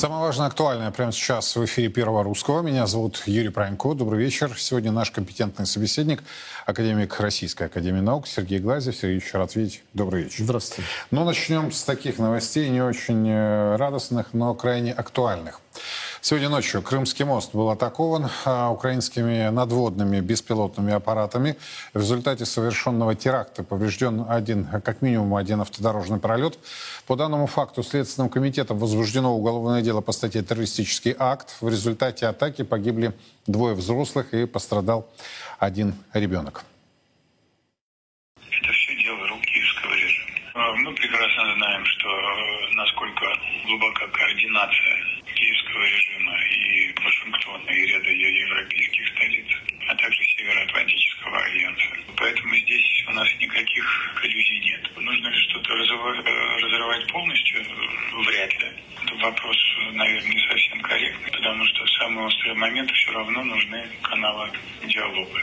Самое важное, актуальное прямо сейчас в эфире Первого Русского. Меня зовут Юрий Пронько. Добрый вечер. Сегодня наш компетентный собеседник, академик Российской Академии Наук Сергей Глазев. Сергей, еще рад видеть. Добрый вечер. Здравствуйте. Ну, начнем с таких новостей, не очень э, радостных, но крайне актуальных. Сегодня ночью Крымский мост был атакован а, украинскими надводными беспилотными аппаратами. В результате совершенного теракта поврежден один, как минимум один автодорожный пролет. По данному факту Следственным комитетом возбуждено уголовное дело по статье «Террористический акт». В результате атаки погибли двое взрослых и пострадал один ребенок. Это все дело рук киевского режима. А, мы прекрасно знаем, что э, насколько глубока координация режима и Вашингтона, и ряда европейских столиц, а также Североатлантического альянса. Поэтому здесь у нас никаких иллюзий нет. Нужно ли что-то разрывать полностью? Вряд ли. Это вопрос, наверное, не совсем корректный, потому что в самые острые моменты все равно нужны каналы диалога.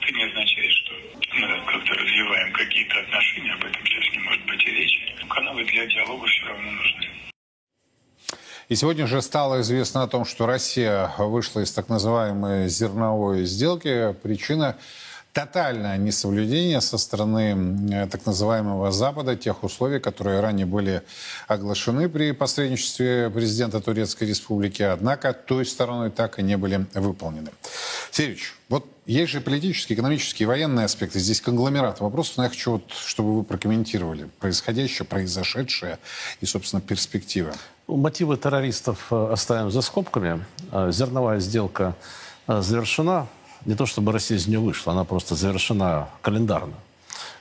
Это не означает, что мы как-то развиваем какие-то отношения, об этом сейчас не может быть и речи. Каналы для диалога все равно нужны. И сегодня же стало известно о том, что Россия вышла из так называемой зерновой сделки. Причина тотальное несоблюдение со стороны э, так называемого Запада тех условий, которые ранее были оглашены при посредничестве президента Турецкой Республики, однако той стороной так и не были выполнены. Сергеевич, вот есть же политические, экономические, военные аспекты. Здесь конгломерат вопросов, но я хочу, вот, чтобы вы прокомментировали происходящее, произошедшее и, собственно, перспективы. Мотивы террористов э, оставим за скобками. Э, зерновая сделка э, завершена. Не то чтобы Россия из нее вышла, она просто завершена календарно.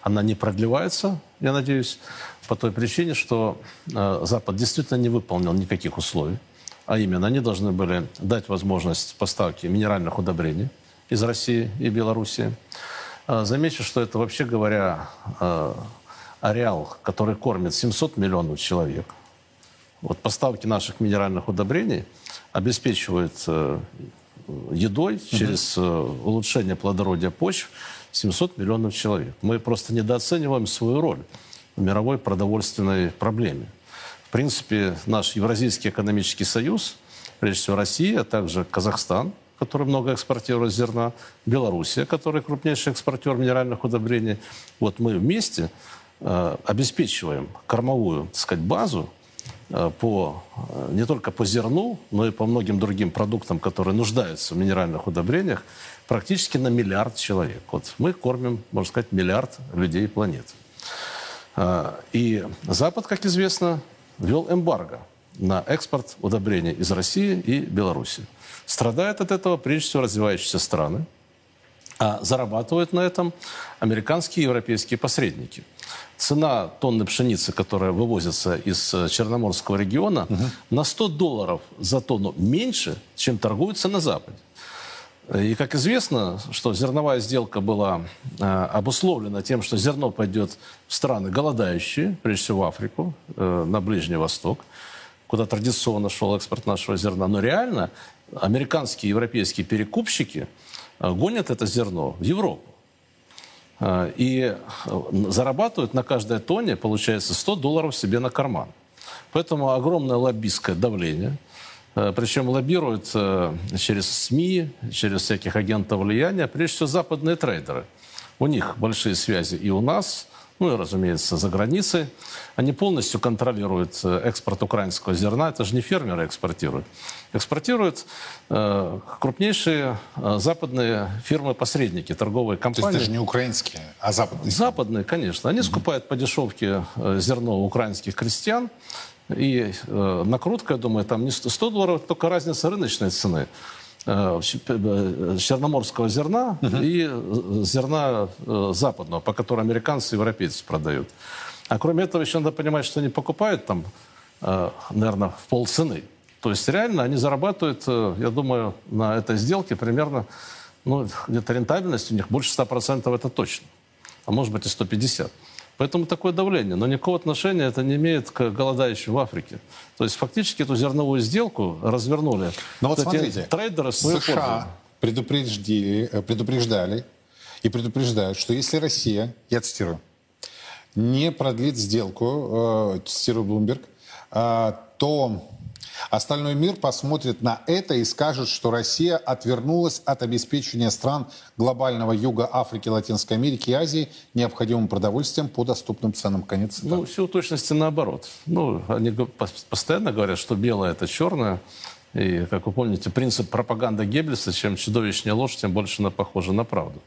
Она не продлевается, я надеюсь, по той причине, что Запад действительно не выполнил никаких условий. А именно, они должны были дать возможность поставки минеральных удобрений из России и Белоруссии. Замечу, что это, вообще говоря, ареал, который кормит 700 миллионов человек – вот поставки наших минеральных удобрений обеспечивают э, едой через э, улучшение плодородия почв 700 миллионов человек. Мы просто недооцениваем свою роль в мировой продовольственной проблеме. В принципе, наш Евразийский экономический союз, прежде всего Россия, а также Казахстан, который много экспортирует зерна, Белоруссия, который крупнейший экспортер минеральных удобрений. Вот мы вместе э, обеспечиваем кормовую, так сказать, базу по, э, не только по зерну, но и по многим другим продуктам, которые нуждаются в минеральных удобрениях, практически на миллиард человек. Вот мы кормим, можно сказать, миллиард людей планеты. Э, и Запад, как известно, ввел эмбарго на экспорт удобрений из России и Беларуси. Страдают от этого прежде всего развивающиеся страны, а зарабатывают на этом американские и европейские посредники – цена тонны пшеницы, которая вывозится из э, Черноморского региона, угу. на 100 долларов за тонну меньше, чем торгуется на Западе. И как известно, что зерновая сделка была э, обусловлена тем, что зерно пойдет в страны голодающие, прежде всего в Африку, э, на Ближний Восток, куда традиционно шел экспорт нашего зерна. Но реально американские и европейские перекупщики э, гонят это зерно в Европу. А, и э, зарабатывают на каждой тонне, получается, 100 долларов себе на карман. Поэтому огромное лоббистское давление. Э, Причем лоббируют э, через СМИ, через всяких агентов влияния, прежде всего западные трейдеры. У них большие связи и у нас, ну и, разумеется, за границей. Они полностью контролируют э, экспорт украинского зерна. Это же не фермеры экспортируют. Экспортируют э, крупнейшие э, западные фирмы-посредники, торговые компании. То есть даже не украинские, а западные? Западные, конечно. Они mm-hmm. скупают по дешевке э, зерно у украинских крестьян. И э, накрутка, я думаю, там не 100 долларов, только разница рыночной цены. Э, э, черноморского зерна угу. и э, зерна западного, по которому американцы и европейцы продают. А кроме этого еще надо понимать, что они покупают там, наверное, в полцены. То есть реально они зарабатывают, я думаю, на этой сделке примерно, ну, где-то рентабельность у них больше 100% это точно. А может быть и 150%. Поэтому такое давление. Но никакого отношения это не имеет к голодающим в Африке. То есть фактически эту зерновую сделку развернули. Но вот смотрите, трейдеры США предупреждали, э, предупреждали и предупреждают, что если Россия, я цитирую, не продлит сделку, э, цитирую Bloomberg, э, то Остальной мир посмотрит на это и скажет, что Россия отвернулась от обеспечения стран глобального юга Африки, Латинской Америки и Азии необходимым продовольствием по доступным ценам. Конец цитаты. Ну, все в точности наоборот. Ну, они постоянно говорят, что белое – это черное. И, как вы помните, принцип пропаганды Геббельса, чем чудовищнее ложь, тем больше она похожа на правду.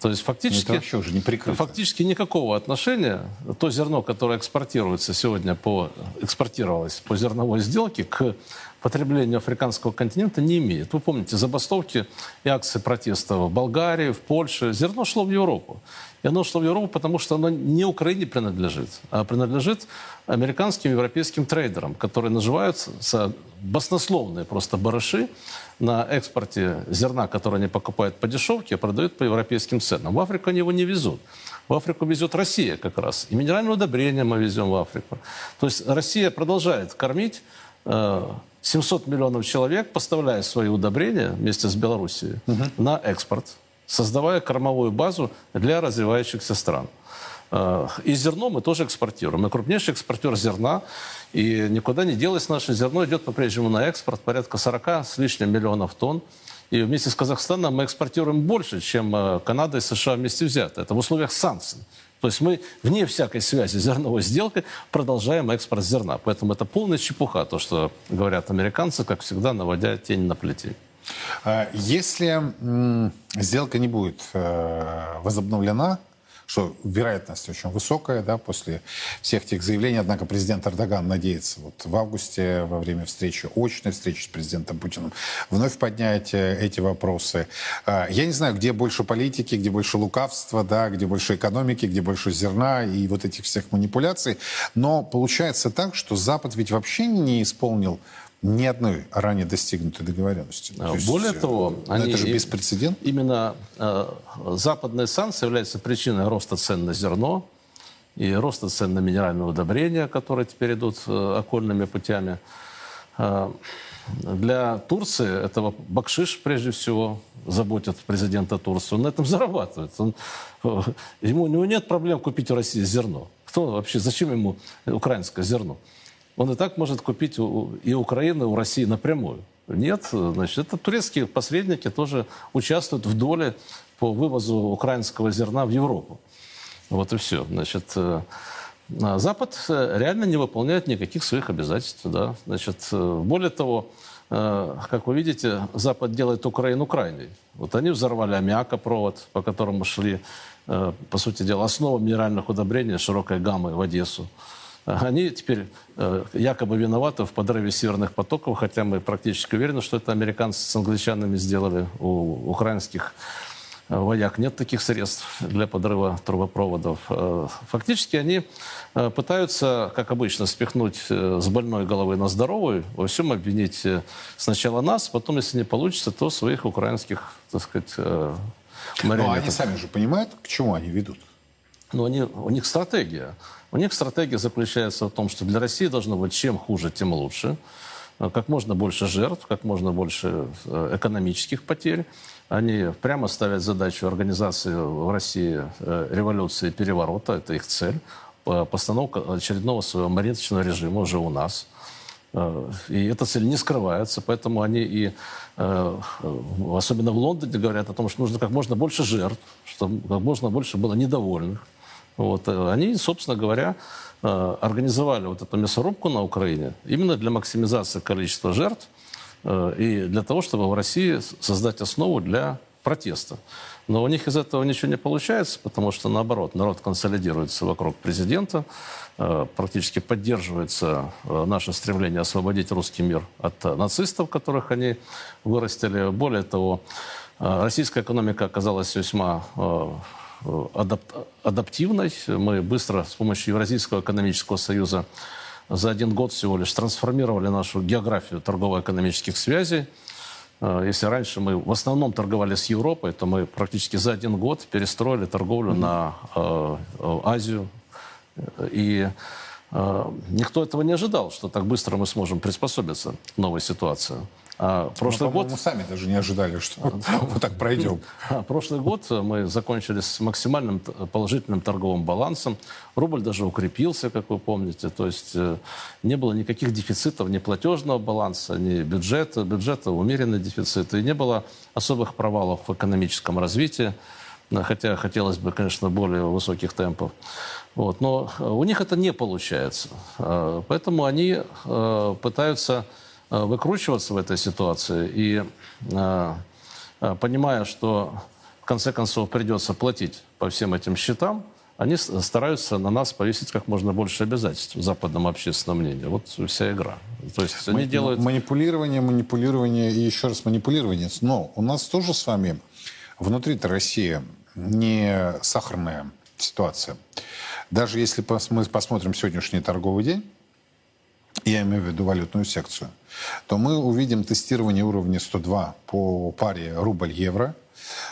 То есть фактически, это уже не фактически никакого отношения то зерно, которое экспортируется сегодня по, экспортировалось по зерновой сделке к потреблению африканского континента не имеет. Вы помните забастовки и акции протеста в Болгарии, в Польше. Зерно шло в Европу. И оно шло в Европу, потому что оно не Украине принадлежит, а принадлежит американским европейским трейдерам, которые наживаются баснословные просто барыши на экспорте зерна, которое они покупают по дешевке, продают по европейским ценам. В Африку они его не везут. В Африку везет Россия как раз. И минеральное удобрение мы везем в Африку. То есть Россия продолжает кормить 700 э, миллионов человек, поставляя свои удобрения вместе с Белоруссией угу. на экспорт, создавая кормовую базу для развивающихся стран. Э, и зерно мы тоже экспортируем. Мы крупнейший экспортер зерна. И никуда не делось наше зерно. Идет по-прежнему на экспорт. Порядка 40 с лишним миллионов тонн. И вместе с Казахстаном мы экспортируем больше, чем э, Канада и США вместе взяты. Это в условиях санкций. То есть мы вне всякой связи зерновой сделкой продолжаем экспорт зерна. Поэтому это полная чепуха, то, что говорят американцы, как всегда, наводя тень на плетень. А если сделка не будет э, возобновлена, что вероятность очень высокая, да, после всех этих заявлений. Однако президент Эрдоган надеется вот в августе во время встречи, очной встречи с президентом Путиным, вновь поднять э, эти вопросы. А, я не знаю, где больше политики, где больше лукавства, да, где больше экономики, где больше зерна и вот этих всех манипуляций. Но получается так, что Запад ведь вообще не исполнил ни одной ранее достигнутой договоренности. То Более есть, того, ну, они, это же беспрецедент. Именно э, западные санкции являются причиной роста цен на зерно и роста цен на минеральные удобрения, которые теперь идут э, окольными путями. Э, для Турции этого бакшиш, прежде всего, заботит президента Турции. Он на этом зарабатывает. Он, э, ему, у него нет проблем купить в России зерно. Кто вообще, зачем ему украинское зерно? Он и так может купить у, и Украины, и у России напрямую. Нет, значит, это турецкие посредники тоже участвуют в доле по вывозу украинского зерна в Европу. Вот и все. Значит, э, а Запад э, реально не выполняет никаких своих обязательств. Да? Значит, э, более того, как вы видите, Запад делает Украину крайней. Вот они взорвали аммиакопровод, по которому шли, по сути дела, основа минеральных удобрений широкой гаммы в Одессу. Они теперь э, якобы виноваты в подрыве северных потоков, хотя мы практически уверены, что это американцы с англичанами сделали. У украинских э, вояк нет таких средств для подрыва трубопроводов. Э, фактически они пытаются, как обычно, спихнуть с больной головы на здоровую, во всем обвинить сначала нас, потом, если не получится, то своих украинских, так сказать, марионеток. Но они сами же понимают, к чему они ведут. Но они, у них стратегия. У них стратегия заключается в том, что для России должно быть чем хуже, тем лучше. Э, как можно больше жертв, как можно больше э, экономических потерь. Они прямо ставят задачу организации в России э, революции переворота, это их цель. Постановка очередного своего мариночного режима уже у нас. И эта цель не скрывается, поэтому они и, особенно в Лондоне, говорят о том, что нужно как можно больше жертв, чтобы как можно больше было недовольных. Вот, э, они, собственно говоря, э, организовали вот эту мясорубку на Украине именно для максимизации количества жертв э, и для того, чтобы в России создать основу для протеста. Но у них из этого ничего не получается, потому что, наоборот, народ консолидируется вокруг президента, практически поддерживается наше стремление освободить русский мир от нацистов, которых они вырастили. Более того, российская экономика оказалась весьма адап адаптивной. Мы быстро с помощью Евразийского экономического союза за один год всего лишь трансформировали нашу географию торгово-экономических связей. Э, если раньше мы в основном торговали с Европой, то мы практически за один год перестроили торговлю на э, Азию. И э, никто этого не ожидал, что так быстро мы сможем приспособиться к новой ситуации. А прошлый мы, год... Мы сами даже не ожидали, что вот так пройдем. А, прошлый год мы закончили с максимальным положительным торговым балансом. Рубль даже укрепился, как вы помните. То есть э, не было никаких дефицитов ни платежного баланса, ни бюджета. Бюджета умеренный дефицит. И не было особых провалов в экономическом развитии. Хотя хотелось бы, конечно, более высоких темпов. Вот. Но у них это не получается. А, поэтому они э, пытаются Э, выкручиваться в этой ситуации и э, э, понимая, что в конце концов придется платить по всем этим счетам, они стараются на нас повесить как можно больше обязательств в западном общественном мнении. Вот вся игра. То есть они делают... Манипулирование, манипулирование и еще раз манипулирование. Но у нас тоже с вами внутри-то Россия не сахарная ситуация. Даже если мы посмотрим сегодняшний торговый день, я имею в виду валютную секцию, то мы увидим тестирование уровня 102 по паре рубль-евро –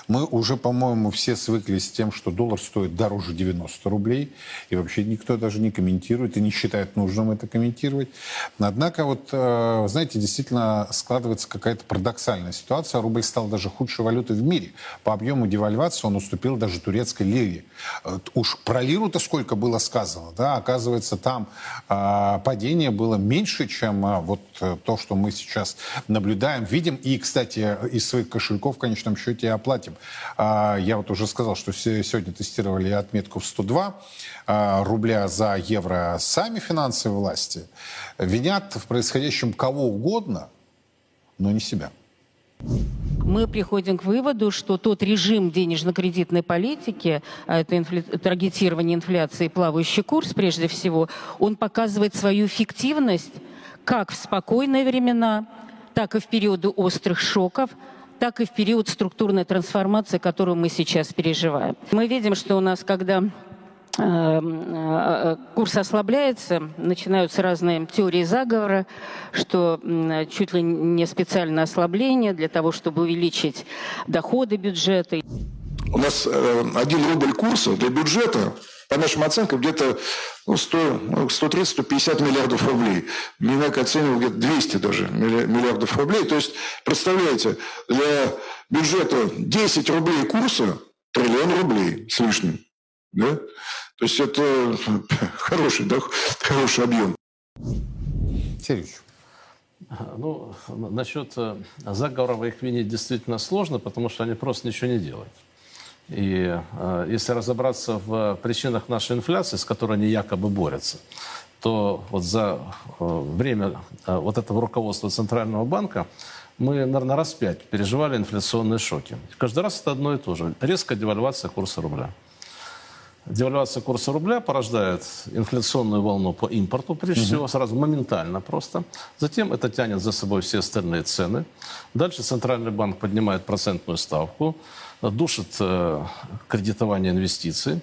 мы уже, по-моему, все свыклись с тем, что доллар стоит дороже 90 рублей, и вообще никто даже не комментирует и не считает нужным это комментировать. Однако, вот, э, знаете, действительно складывается какая-то парадоксальная ситуация. Рубль стал даже худшей валютой в мире. По объему девальвации он уступил даже турецкой лире. Э, уж про лиру-то сколько было сказано, да, оказывается, там э, падение было меньше, чем вот то, что мы сейчас наблюдаем, видим. И, кстати, из своих кошельков в конечном счете оплатим платим. А, я вот уже сказал, что сегодня тестировали отметку в 102 а, рубля за евро. Сами финансовые власти винят в происходящем кого угодно, но не себя мы приходим к выводу, что тот режим денежно-кредитной политики, а это инфля... таргетирование инфляции плавающий курс прежде всего, он показывает свою эффективность как в спокойные времена, так и в периоды острых шоков, так и в период структурной трансформации, которую мы сейчас переживаем. Мы видим, что у нас, когда э, э, курс ослабляется, начинаются разные теории заговора, что чуть ли не специальное ослабление для того, чтобы увеличить доходы бюджета. У нас э, один рубль курса для бюджета по нашим оценкам, где-то ну, 130-150 ну, миллиардов рублей. Минак оценивал где-то 200 даже миллиардов рублей. То есть, представляете, для бюджета 10 рублей курса триллион рублей с лишним. Да? То есть это хороший, да, хороший объем. Сергеевич. Ну, насчет э, заговоров их винить действительно сложно, потому что они просто ничего не делают. И э, если разобраться в причинах нашей инфляции, с которой они якобы борются, то вот за э, время э, вот этого руководства Центрального банка мы, наверное, раз пять переживали инфляционные шоки. Каждый раз это одно и то же. Резкая девальвация курса рубля. Девальвация курса рубля порождает инфляционную волну по импорту, прежде угу. всего, сразу моментально просто. Затем это тянет за собой все остальные цены. Дальше Центральный банк поднимает процентную ставку душит э, кредитование инвестиций.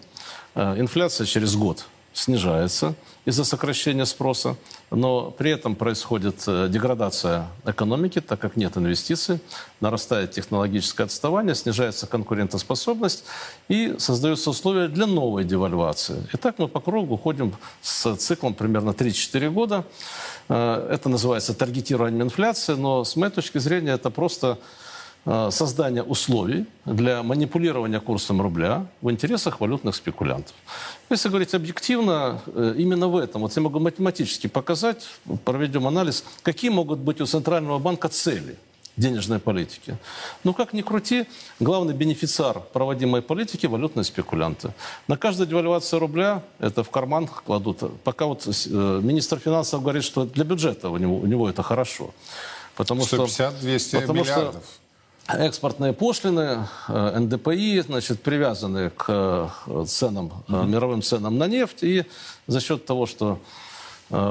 Э, инфляция через год снижается из-за сокращения спроса, но при этом происходит э, деградация экономики, так как нет инвестиций, нарастает технологическое отставание, снижается конкурентоспособность и создаются условия для новой девальвации. И так мы по кругу ходим с циклом примерно 3-4 года. Это называется таргетирование инфляции, но с моей точки зрения это просто создания условий для манипулирования курсом рубля в интересах валютных спекулянтов. Если говорить объективно, э, именно в этом, вот я могу математически показать, проведем анализ, какие могут быть у Центрального банка цели денежной политики. Ну, как ни крути, главный бенефициар проводимой политики – валютные спекулянты. На каждую девальвацию рубля это в карман кладут. Пока вот э, министр финансов говорит, что для бюджета у него, у него это хорошо. Потому 150-200 потому миллиардов. Что экспортные пошлины, э, НДПИ, значит, привязаны к э, ценам, mm-hmm. мировым ценам на нефть, и за счет того, что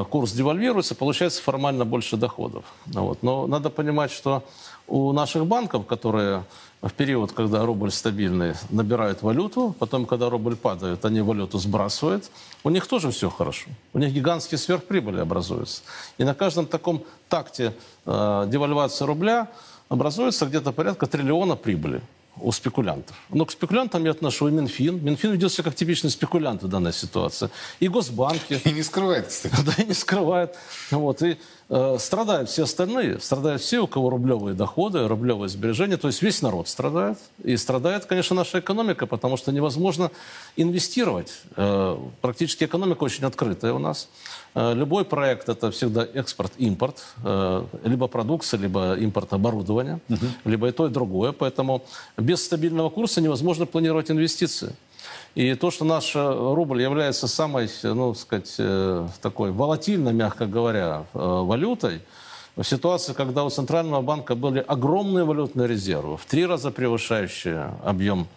курс девальвируется, получается формально больше доходов. Вот. Но надо понимать, что у наших банков, которые в период, когда рубль стабильный, набирают валюту, потом, когда рубль падает, они валюту сбрасывают, у них тоже все хорошо. У них гигантские сверхприбыли образуются. И на каждом таком такте э, девальвации рубля образуется где-то порядка триллиона прибыли у спекулянтов. Но к спекулянтам я отношу и Минфин. Минфин ведет себя как типичный спекулянт в данной ситуации. И госбанки. И не скрывает, кстати. Да, и не скрывает. Вот. И страдают все остальные, страдают все, у кого рублевые доходы, рублевые сбережения, то есть весь народ страдает. И страдает, конечно, наша экономика, потому что невозможно инвестировать. Э, практически экономика очень открытая у нас. Э, любой проект – это всегда экспорт-импорт, э, либо продукция, либо импорт оборудования, угу. либо и то, и другое. Поэтому без стабильного курса невозможно планировать инвестиции. И то, что наш рубль является самой, ну, сказать, э, такой волатильной, мягко говоря, э, валютой, в ситуации, когда у Центрального банка были огромные валютные резервы, в три раза превышающие объем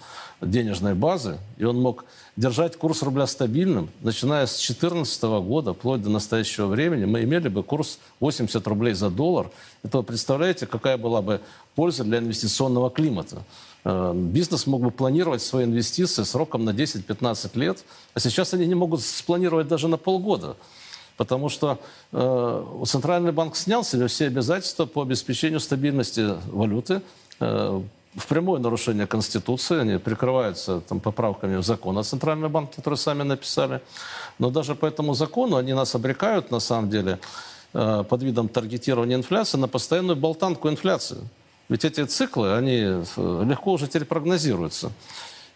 денежной базы, и он мог держать курс рубля стабильным, начиная с 2014 года, вплоть до настоящего времени, мы имели бы курс 80 рублей за доллар. Это, представляете, какая была бы польза для инвестиционного климата? Э, бизнес мог бы планировать свои инвестиции сроком на 10-15 лет, а сейчас они не могут спланировать даже на полгода. Потому что э, Центральный банк снял себе все обязательства по обеспечению стабильности валюты э, в прямое нарушение Конституции. Они прикрываются там, поправками в закон о Центральном банке, который сами написали. Но даже по этому закону они нас обрекают, на самом деле, э, под видом таргетирования инфляции на постоянную болтанку инфляции. Ведь эти циклы, они э, легко уже теперь прогнозируются.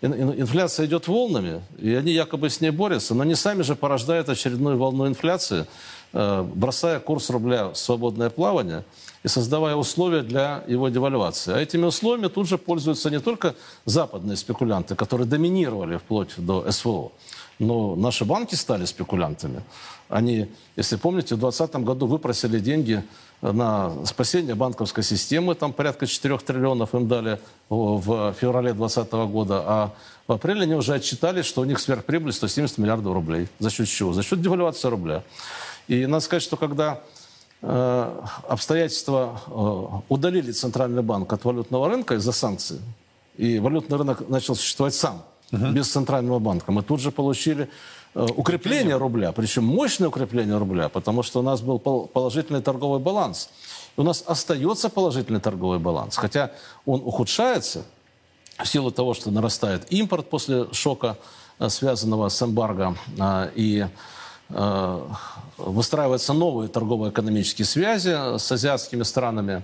Инфляция идет волнами, и они якобы с ней борются, но они сами же порождают очередную волну инфляции, э, бросая курс рубля в свободное плавание и создавая условия для его девальвации. А этими условиями тут же пользуются не только западные спекулянты, которые доминировали вплоть до СВО, но наши банки стали спекулянтами. Они, если помните, в 2020 году выпросили деньги на спасение банковской системы, там порядка 4 триллионов им дали в феврале 2020 года, а в апреле они уже отчитались, что у них сверхприбыль 170 миллиардов рублей. За счет чего? За счет девальвации рубля. И надо сказать, что когда э, обстоятельства э, удалили Центральный банк от валютного рынка из-за санкций, и валютный рынок начал существовать сам, угу. без Центрального банка, мы тут же получили укрепление рубля, причем мощное укрепление рубля, потому что у нас был положительный торговый баланс. У нас остается положительный торговый баланс, хотя он ухудшается в силу того, что нарастает импорт после шока, э, связанного с эмбарго, э, и выстраиваются новые торгово-экономические связи с азиатскими странами.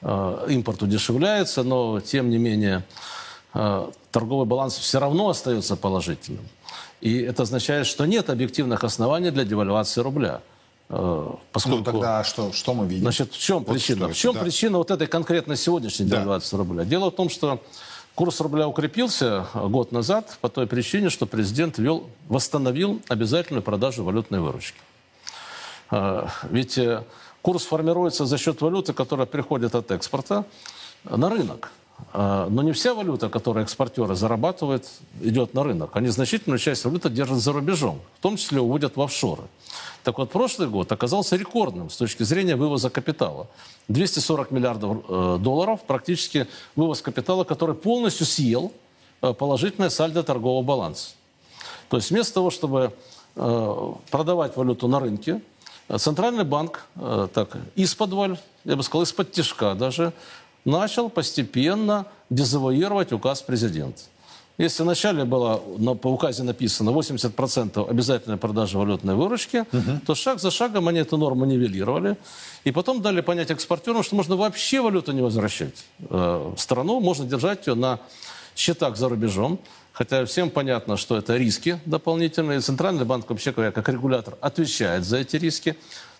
Импорт удешевляется, но тем не менее торговый баланс все равно остается положительным. И это означает, что нет объективных оснований для девальвации рубля. Э, поскольку... Ну тогда что, что мы видим? Значит, в чем вот причина? В чем да. причина вот этой конкретно сегодняшней да. девальвации рубля? Дело в том, что курс рубля укрепился год назад по той причине, что президент вел, восстановил обязательную продажу валютной выручки. Э, ведь э, курс формируется за счет валюты, которая приходит от экспорта на рынок. А, но не вся валюта, которую экспортеры зарабатывают, идет на рынок. Они значительную часть валюты держат за рубежом, в том числе уводят в офшоры. Так вот, прошлый год оказался рекордным с точки зрения вывоза капитала. 240 миллиардов э, долларов, практически вывоз капитала, который полностью съел э, положительное сальдо торгового баланса. То есть вместо того, чтобы э, продавать валюту на рынке, Центральный банк так из-под я бы сказал, из-под тяжка даже начал постепенно дезавуировать указ президента. Если вначале было на, по указе написано 80% обязательной продажи валютной выручки, угу. то шаг за шагом они эту норму нивелировали. И потом дали понять экспортерам, что можно вообще валюту не возвращать э, в страну, можно держать ее на счетах за рубежом. Хотя всем понятно, что это риски дополнительные. Центральный банк, вообще как регулятор, отвечает за эти риски.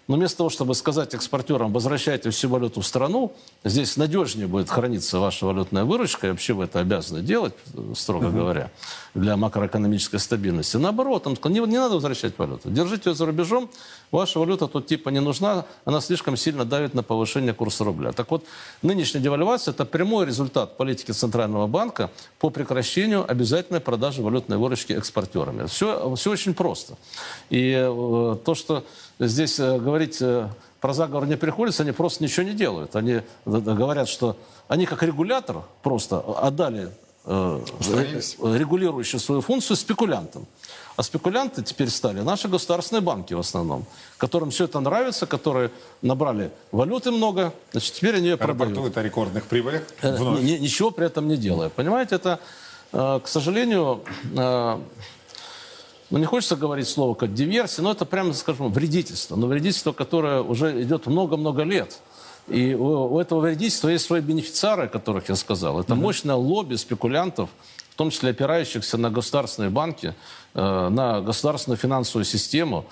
Но вместо того, чтобы сказать экспортерам, возвращайте всю валюту в страну, здесь надежнее будет храниться ваша валютная выручка, и вообще вы это обязаны делать, строго uh-huh. говоря, для макроэкономической стабильности. Наоборот, он сказал, не, не надо возвращать валюту, держите ее за рубежом, ваша валюта тут типа не нужна, она слишком сильно давит на повышение курса рубля. Так вот, нынешняя девальвация – это прямой результат политики Центрального банка по прекращению обязательной продажи валютной выручки экспортерами. Все, все очень просто. И э, то, что здесь э, говорить э, про заговор не приходится, они просто ничего не делают. Они говорят, что они как регулятор просто отдали э, регулирующую свою функцию спекулянтам. А спекулянты теперь стали наши государственные банки в основном, которым все это нравится, которые набрали валюты много, значит, теперь они ее продают. Рапортуют о рекордных прибылях вновь. Ничего при этом не делая. Понимаете, это, к сожалению, ну, не хочется говорить слово как диверсия, но это прямо, скажем, вредительство. Но вредительство, которое уже идет много-много лет. И у, у этого вредительства есть свои бенефициары, о которых я сказал. Это мощное лобби спекулянтов, в том числе опирающихся на государственные банки, э, на государственную финансовую систему.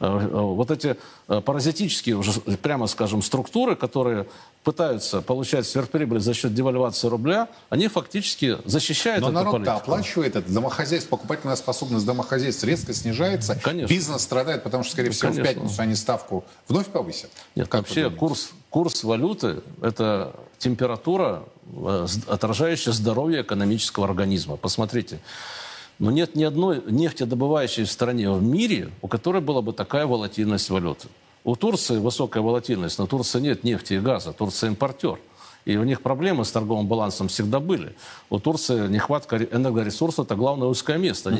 Э, э, вот эти э, паразитические, уже прямо скажем, структуры, которые пытаются получать сверхприбыль за счет девальвации рубля, они фактически защищают Но народ-то оплачивает это. Домохозяйство, покупательная способность домохозяйств резко снижается. Конечно. Бизнес страдает, потому что, скорее Ну, всего, в конечно. пятницу они ставку вновь повысят. Нет, Как вообще курс, курс валюты – это температура, отражающая здоровье экономического организма. Посмотрите, но нет ни одной нефтедобывающей стране в мире, у которой была бы такая волатильность валюты. У Турции высокая волатильность, но Турции нет нефти и газа, Турция импортер. И у них проблемы с торговым балансом всегда были. У Турции нехватка ре- энергоресурсов – это главное узкое место,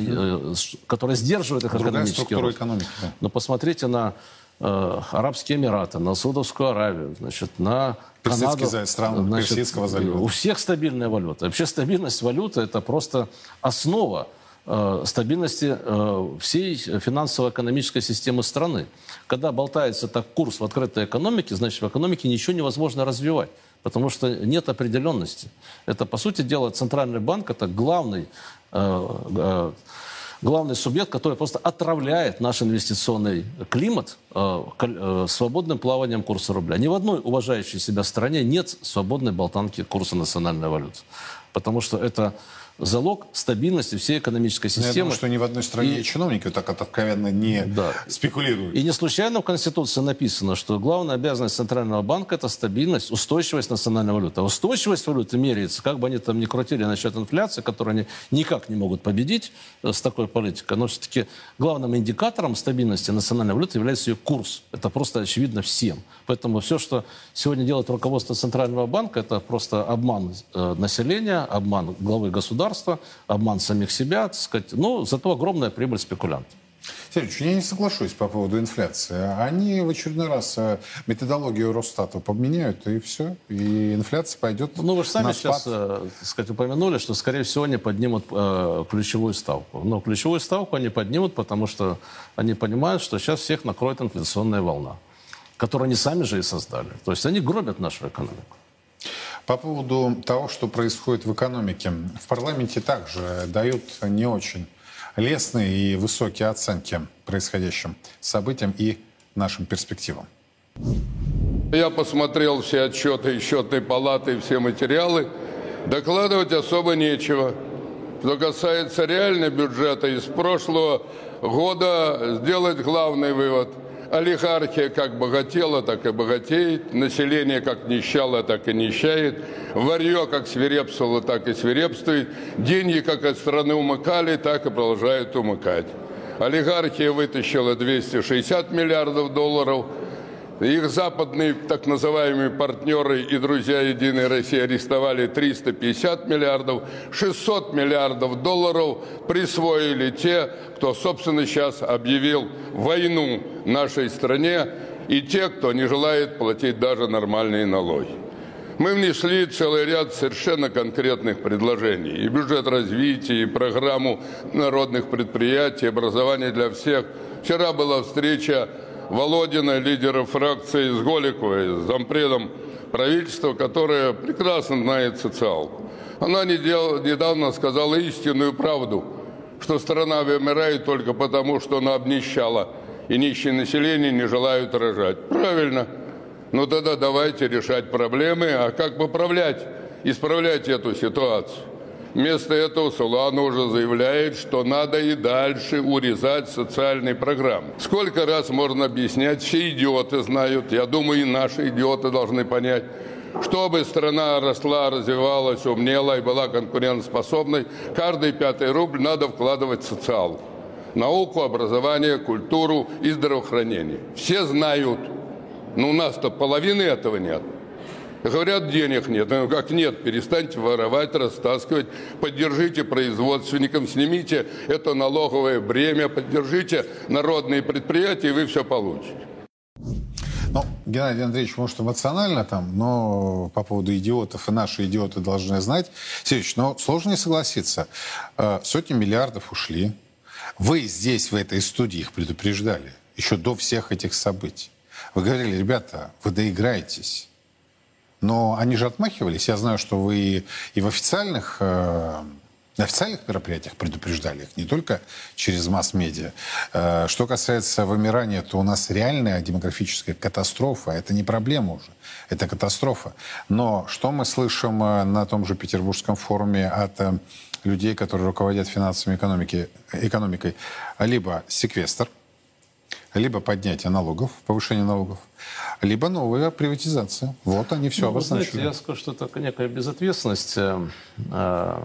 с- которое сдерживает их Другая экономический рост. экономики. да. Но посмотрите на э, Арабские Эмираты, на Саудовскую Аравию, значит, на Канаду. страны Персидского залива. У всех стабильная валюта. Вообще стабильность валюты – это просто основа стабильности э, всей финансово-экономической системы страны. Когда болтается так курс в открытой экономике, значит, в экономике ничего невозможно развивать. Потому что нет определенности. Это, по сути дела, Центральный банк – это главный э, э, главный субъект, который просто отравляет наш инвестиционный климат э, э, свободным плаванием курса рубля. Ни в одной уважающей себя стране нет свободной болтанки курса национальной валюты. Потому что это залог стабильности всей экономической Но Я системы. думаю, что ни в одной стране И- чиновники так откровенно не Да. спекулируют. И не случайно в Конституции написано, что главная обязанность Центрального банка – это стабильность, устойчивость национальной валюты. А устойчивость валюты меряется, как бы они там ни крутили насчет инфляции, которую они никак не могут победить э, с такой политикой. Но все-таки главным индикатором стабильности национальной валюты является ее курс. Это просто очевидно всем. Поэтому все, что сегодня делает руководство Центрального банка, это просто обман э, населения, обман главы государства, обман самих себя, так сказать. Ну, зато огромная прибыль спекулянтов. Сергей, я не соглашусь по поводу инфляции. Они в очередной раз э, методологию Росстата поменяют, и все. И инфляция пойдет Ну, вы же сами сейчас, э, так сказать, упомянули, что, скорее всего, они поднимут э, ключевую ставку. Но ключевую ставку они поднимут, потому что они понимают, что сейчас всех накроет инфляционная волна, которую они сами же и создали. То есть они гробят нашу экономику. По поводу того, что происходит в экономике. В парламенте также дают не очень лестные и высокие оценки происходящим событиям и нашим перспективам. Я посмотрел все отчеты и счетной палаты, и все материалы. Докладывать особо нечего. Что касается реально бюджета, из прошлого года сделать главный вывод. Олигархия как богатела, так и богатеет. Население как нищало, так и нищает. Варье как свирепствовало, так и свирепствует. Деньги как от страны умыкали, так и продолжают умыкать. Олигархия вытащила 260 миллиардов долларов. Их западные так называемые партнеры и друзья Единой России арестовали 350 миллиардов, 600 миллиардов долларов присвоили те, кто, собственно, сейчас объявил войну нашей стране, и те, кто не желает платить даже нормальные налоги. Мы внесли целый ряд совершенно конкретных предложений. И бюджет развития, и программу народных предприятий, образование для всех. Вчера была встреча Володина, лидера фракции с Голиковой, с зампредом правительства, которая прекрасно знает социалку. Она недавно сказала истинную правду, что страна вымирает только потому, что она обнищала, и нищее население не желают рожать. Правильно. Ну тогда давайте решать проблемы, а как поправлять, исправлять эту ситуацию. Вместо этого Солана уже заявляет, что надо и дальше урезать социальные программы. Сколько раз можно объяснять, все идиоты знают, я думаю, и наши идиоты должны понять, чтобы страна росла, развивалась, умнела и была конкурентоспособной, каждый пятый рубль надо вкладывать в социалку. Науку, образование, культуру и здравоохранение. Все знают. Но у нас-то половины этого нет. Говорят, денег нет. Ну как нет? Перестаньте воровать, растаскивать. Поддержите производственникам, снимите это налоговое бремя, поддержите народные предприятия, и вы все получите. Ну, Геннадий Андреевич, может, эмоционально там, но по поводу идиотов, и наши идиоты должны знать. Сергеевич, но сложно не согласиться. Э, Сотни миллиардов ушли. Вы здесь, в этой студии, их предупреждали еще до всех этих событий. Вы говорили, ребята, вы доиграетесь. Но они же отмахивались. Я знаю, что вы и в официальных, э, на официальных мероприятиях предупреждали их, не только через масс-медиа. Э, что касается вымирания, то у нас реальная демографическая катастрофа. Это не проблема уже, это катастрофа. Но что мы слышим э, на том же Петербургском форуме от людей, которые руководят финансовыми экономики, экономикой? Либо секвестр, либо поднятие налогов, повышение налогов, либо новая приватизация. Вот они все Ну, обозначили. знаете, я скажу, что это некая безответственность э, э,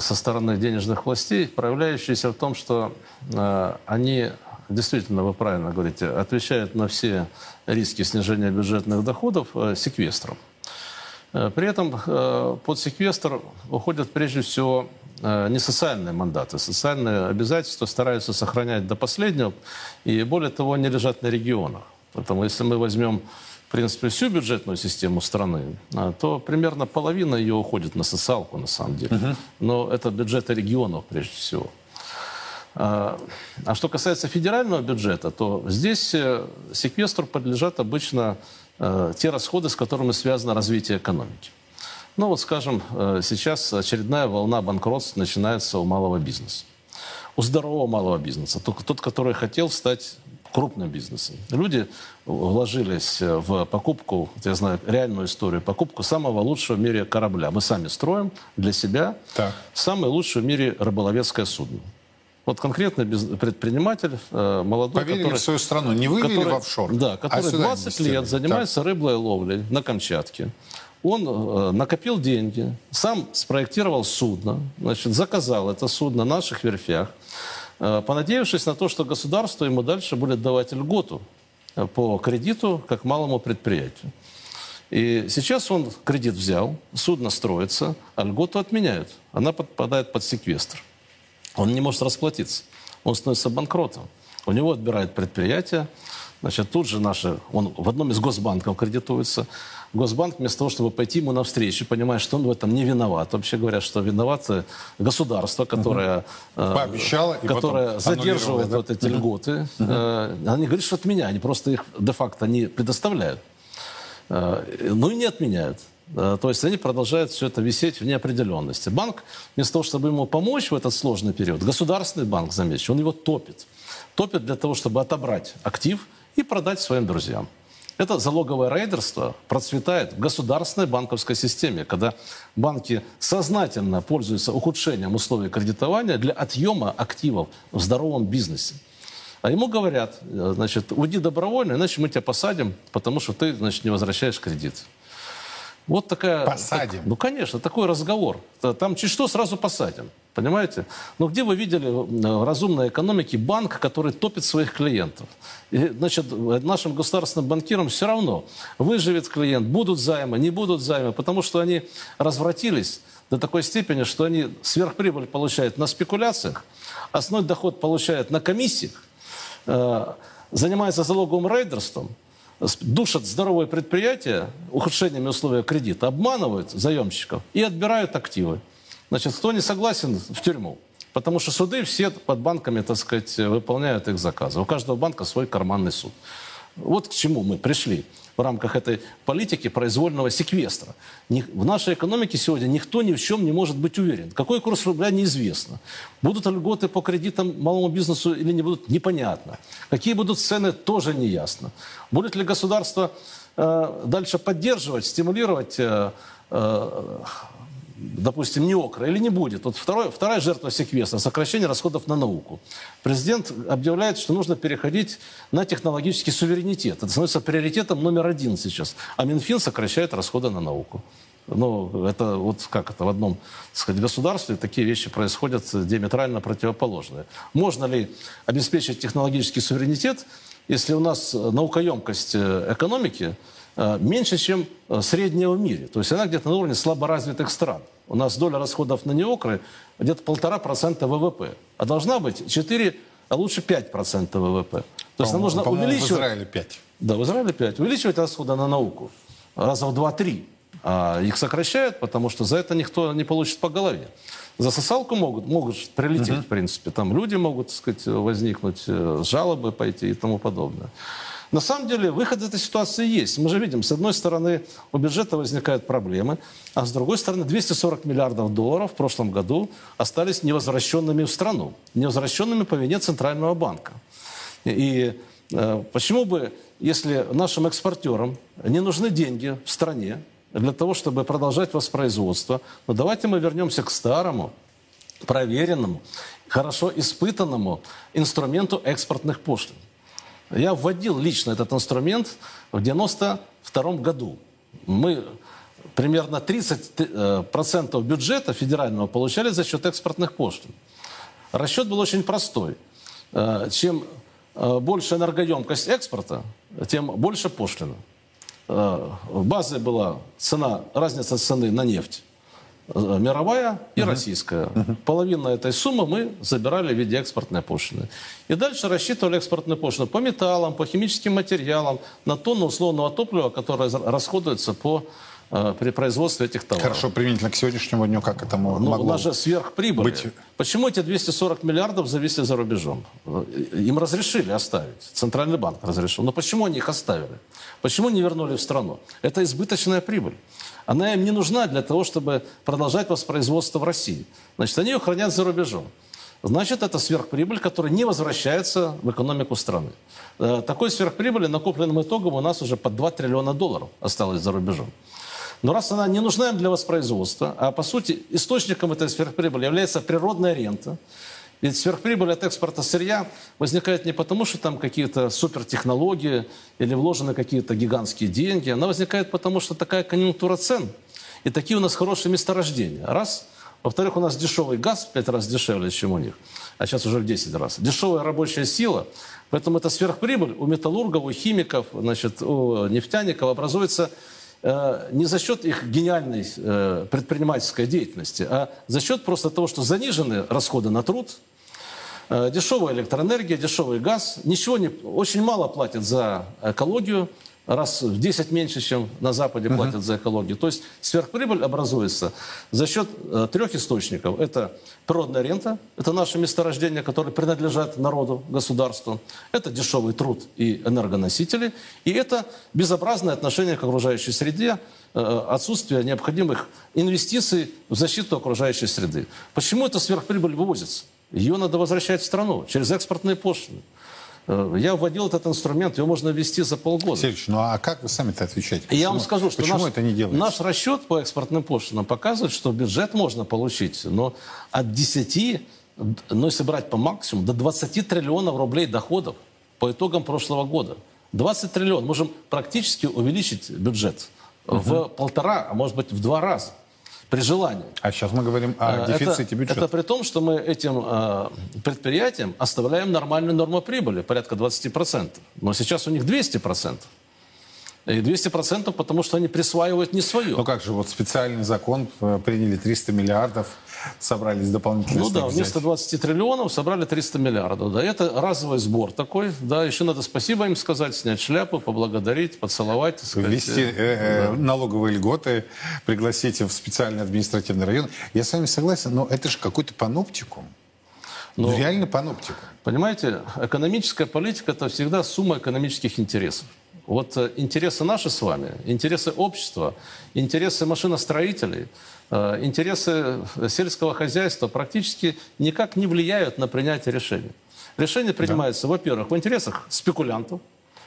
со стороны денежных властей, проявляющаяся в том, что э, они действительно, вы правильно говорите, отвечают на все риски снижения бюджетных доходов э, секвестром. Э, При этом э, под секвестр уходят прежде всего не социальные мандаты. Социальные обязательства стараются сохранять до последнего, и более того, они лежат на регионах. Поэтому если мы возьмем, в принципе, всю бюджетную систему страны, а, то примерно половина ее уходит на социалку, на самом деле. Но это бюджеты регионов, прежде всего. А а что касается федерального бюджета, то здесь э, секвестру подлежат обычно э, те расходы, с которыми связано развитие экономики. Ну вот, скажем, э, сейчас очередная волна банкротств начинается у малого бизнеса. У здорового малого бизнеса, только тот, который хотел стать крупным бизнесом. Люди вложились в покупку, я знаю реальную историю, покупку самого лучшего в мире корабля. Мы сами строим для себя Так. самое лучшее в мире рыболовецкое судно. Вот конкретно без- предприниматель э, молодой, Поверили который, в свою страну, не вывели который- в офшор, Да, а который сюда 20 инвестировали. лет занимается рыблой ловлей на Камчатке. Он э, накопил деньги, сам спроектировал судно, значит, заказал это судно на наших верфях, э, понадеявшись на то, что государство ему дальше будет давать льготу э, по кредиту как малому предприятию. И сейчас он кредит взял, судно строится, а льготу отменяют. Она подпадает под секвестр. Он не может расплатиться. Он становится банкротом. У него отбирают предприятие. Значит, тут же наши... Он в одном из госбанков кредитуется. Госбанк вместо того, чтобы пойти ему навстречу, понимая, что он в этом не виноват. Вообще говорят, что виновато государство, которое, э, Пообещало которое задерживает да? вот эти льготы. Э, Они говорят, что от меня. Они просто их де-факто не предоставляют. Э, Ну и не отменяют. То есть они продолжают все это висеть в неопределенности. Банк, вместо того, чтобы ему помочь в этот сложный период, государственный банк, замечу, он его топит. Топит для того, чтобы отобрать актив и продать своим друзьям. Это залоговое рейдерство процветает в государственной банковской системе, когда банки сознательно пользуются ухудшением условий кредитования для отъема активов в здоровом бизнесе. А ему говорят, э, значит, уйди добровольно, иначе мы тебя посадим, потому что ты, значит, не возвращаешь кредит. Вот такая... Посадим? так- ну, конечно, такой разговор. Т- Там чуть что сразу посадим. Понимаете? Но где вы видели э, в разумной экономике банк, который топит своих клиентов? И, значит, э, нашим государственным банкирам все равно, выживет клиент, будут займы, не будут займы, потому что они развратились до такой степени, что они сверхприбыль получают на спекуляциях, основной доход получают на комиссиях, э, занимаются залоговым рейдерством, душат здоровые предприятия ухудшениями условий кредита, обманывают заемщиков и отбирают активы. Значит, кто не согласен, в тюрьму. Потому что суды все под банками, так сказать, выполняют их заказы. У каждого банка свой карманный суд. Вот к чему мы пришли в рамках этой политики произвольного секвестра. В нашей экономике сегодня никто ни в чем не может быть уверен. Какой курс рубля неизвестно. Будут льготы по кредитам малому бизнесу или не будут, непонятно. Какие будут цены, тоже не ясно. Будет ли государство э, дальше поддерживать, стимулировать э, э, допустим, НИОКРа или не будет. Вот второй, вторая жертва секвестра – сокращение расходов на науку. Президент объявляет, что нужно переходить на технологический суверенитет. Это становится приоритетом номер один сейчас. А Минфин сокращает расходы на науку. Ну, это вот как это в одном так сказать, государстве такие вещи происходят диаметрально противоположные. Можно ли обеспечить технологический суверенитет, если у нас наукоемкость э, экономики э, меньше, чем э, средняя в мире. То есть она где-то на уровне слаборазвитых стран. У нас доля расходов на неокры где-то полтора процента ВВП. А должна быть 4, а лучше 5 процентов ВВП. То есть нам нужно увеличивать... в Израиле 5. Да, в Израиле 5. Увеличивать расходы на науку раза в 2-3. А их сокращают, потому что за это никто не получит по голове. За сосалку могут, могут прилететь, в принципе. Там люди могут, так сказать, возникнуть, э, жалобы пойти и тому подобное. На самом деле выход из этой ситуации есть. Мы же видим, с одной стороны, у бюджета возникают проблемы, а с другой стороны, 240 миллиардов долларов в прошлом году остались невозвращенными в страну. Невозвращенными по вине Центрального банка. И э, почему бы, если нашим экспортерам не нужны деньги в стране для того, чтобы продолжать воспроизводство, но давайте мы вернемся к старому, проверенному, хорошо испытанному инструменту экспортных пошлин. Я вводил лично этот инструмент в 92 году. Мы примерно 30% э, бюджета федерального получали за счет экспортных пошлин. Расчет был очень простой. Э, чем э, больше энергоемкость экспорта, тем больше пошлина. Базой была цена, разница цены на нефть мировая и uh-huh. российская. Uh-huh. Половина этой суммы мы забирали в виде экспортной пошлины. И дальше рассчитывали экспортную пошлину по металлам, по химическим материалам, на тонну условного топлива, которое расходуется по э, при производстве этих товаров. Хорошо, применительно к сегодняшнему дню, как это могло ну, У нас же сверхприбыль. Быть... Почему эти 240 миллиардов зависли за рубежом? Им разрешили оставить. Центральный банк разрешил. Но почему они их оставили? Почему не вернули в страну? Это избыточная прибыль. Она им не нужна для того, чтобы продолжать воспроизводство в России. Значит, они ее хранят за рубежом. Значит, это сверхприбыль, которая не возвращается в экономику страны. Э, такой сверхприбыли накопленным итогом у нас уже под 2 триллиона долларов осталось за рубежом. Но раз она не нужна им для воспроизводства, а по сути источником этой сверхприбыли является природная рента, ведь сверхприбыль от экспорта сырья возникает не потому, что там какие-то супертехнологии или вложены какие-то гигантские деньги. Она возникает потому, что такая конъюнктура цен. И такие у нас хорошие месторождения. Раз. Во-вторых, у нас дешевый газ в 5 раз дешевле, чем у них. А сейчас уже в 10 раз. Дешевая рабочая сила. Поэтому эта сверхприбыль у металлургов, у химиков, значит, у нефтяников образуется не за счет их гениальной э, предпринимательской деятельности, а за счет просто того, что занижены расходы на труд – Э, дешевая электроэнергия, дешевый газ. Ничего не, очень мало платят за экологию, раз в 10 меньше, чем на Западе uh-huh. платят за экологию. То есть сверхприбыль образуется за счет э, трех источников. Это природная рента, это наши месторождения, которые принадлежат народу, государству. Это дешевый труд и энергоносители. И это безобразное отношение к окружающей среде, э, отсутствие необходимых инвестиций в защиту окружающей среды. Почему эта сверхприбыль вывозится? Ее надо возвращать в страну через экспортные пошлины. Э, я вводил этот инструмент, его можно ввести за полгода. Сергеевич, ну а как вы сами-то отвечаете? Почему, я вам скажу, что почему наш, это не делается? наш расчет по экспортным пошлинам показывает, что бюджет можно получить, но от 10, ну если брать по максимуму, до 20 триллионов рублей доходов по итогам прошлого года. 20 триллионов. Можем практически увеличить бюджет угу. в полтора, а может быть в два раза при желании. А сейчас мы говорим о э, дефиците это, бюджета. Это при том, что мы этим э, предприятиям оставляем нормальную норму прибыли, порядка 20%. Но сейчас у них 200%. И 200% потому, что они присваивают не свое. Ну как же, вот специальный закон э, приняли 300 миллиардов собрались дополнительно. Ну да, вместо 20 триллионов собрали 300 миллиардов. Да, это разовый сбор такой. Да, еще надо спасибо им сказать, снять шляпу, поблагодарить, поцеловать. Сказать. Ввести э, э, да. налоговые льготы, пригласить в специальный административный район. Я с вами согласен, но это же какой-то паноптикум. Ну, ну, реально паноптикум. Понимаете, экономическая политика – это всегда сумма экономических интересов. Вот э, интересы наши с вами, интересы общества, интересы машиностроителей – Э, интересы сельского хозяйства практически никак не влияют на принятие решений. Решение принимается, да. во-первых, в интересах спекулянтов,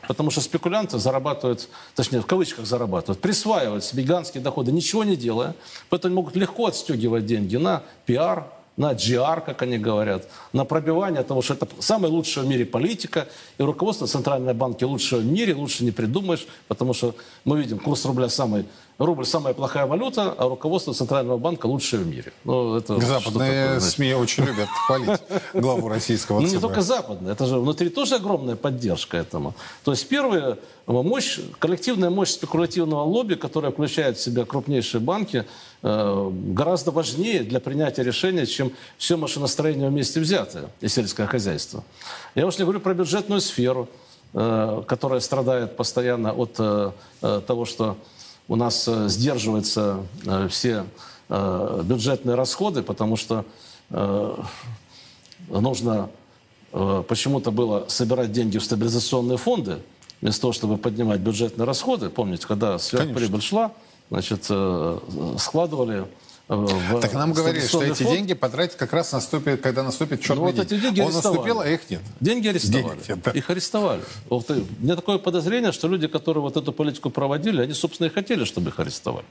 потому что спекулянты зарабатывают, точнее, в кавычках зарабатывают, присваивают себе гигантские доходы, ничего не делая, поэтому могут легко отстегивать деньги на пиар, на GR, как они говорят, на пробивание того, что это самая лучшая в мире политика, и руководство Центральной банки лучшего в мире, лучше не придумаешь, потому что мы видим, курс рубля самый Рубль самая плохая валюта, а руководство Центрального банка лучшее в мире. Ну, это Западные такое, СМИ очень любят хвалить главу российского ЦБ. Ну, не только западные. Это же внутри тоже огромная поддержка этому. То есть первая мощь, коллективная мощь спекулятивного лобби, которая включает в себя крупнейшие банки, э, гораздо важнее для принятия решения, чем все машиностроение вместе взятое и сельское хозяйство. Я уж не говорю про бюджетную сферу, э, которая страдает постоянно от э, того, что у нас э, сдерживаются э, все э, бюджетные расходы, потому что нужно почему-то было собирать деньги в стабилизационные фонды, вместо того, чтобы поднимать бюджетные расходы. Помните, когда сверхприбыль Конечно. шла, значит, складывали в Так нам говорили, что эти фонд. деньги потратить как раз наступит, когда наступит черный ну, вот день. Эти деньги Он арестовали. наступил, а их нет. Деньги арестовали. Денег да. Их арестовали. Вот, у меня такое подозрение, что люди, которые вот эту политику проводили, они, собственно, и хотели, чтобы их арестовали.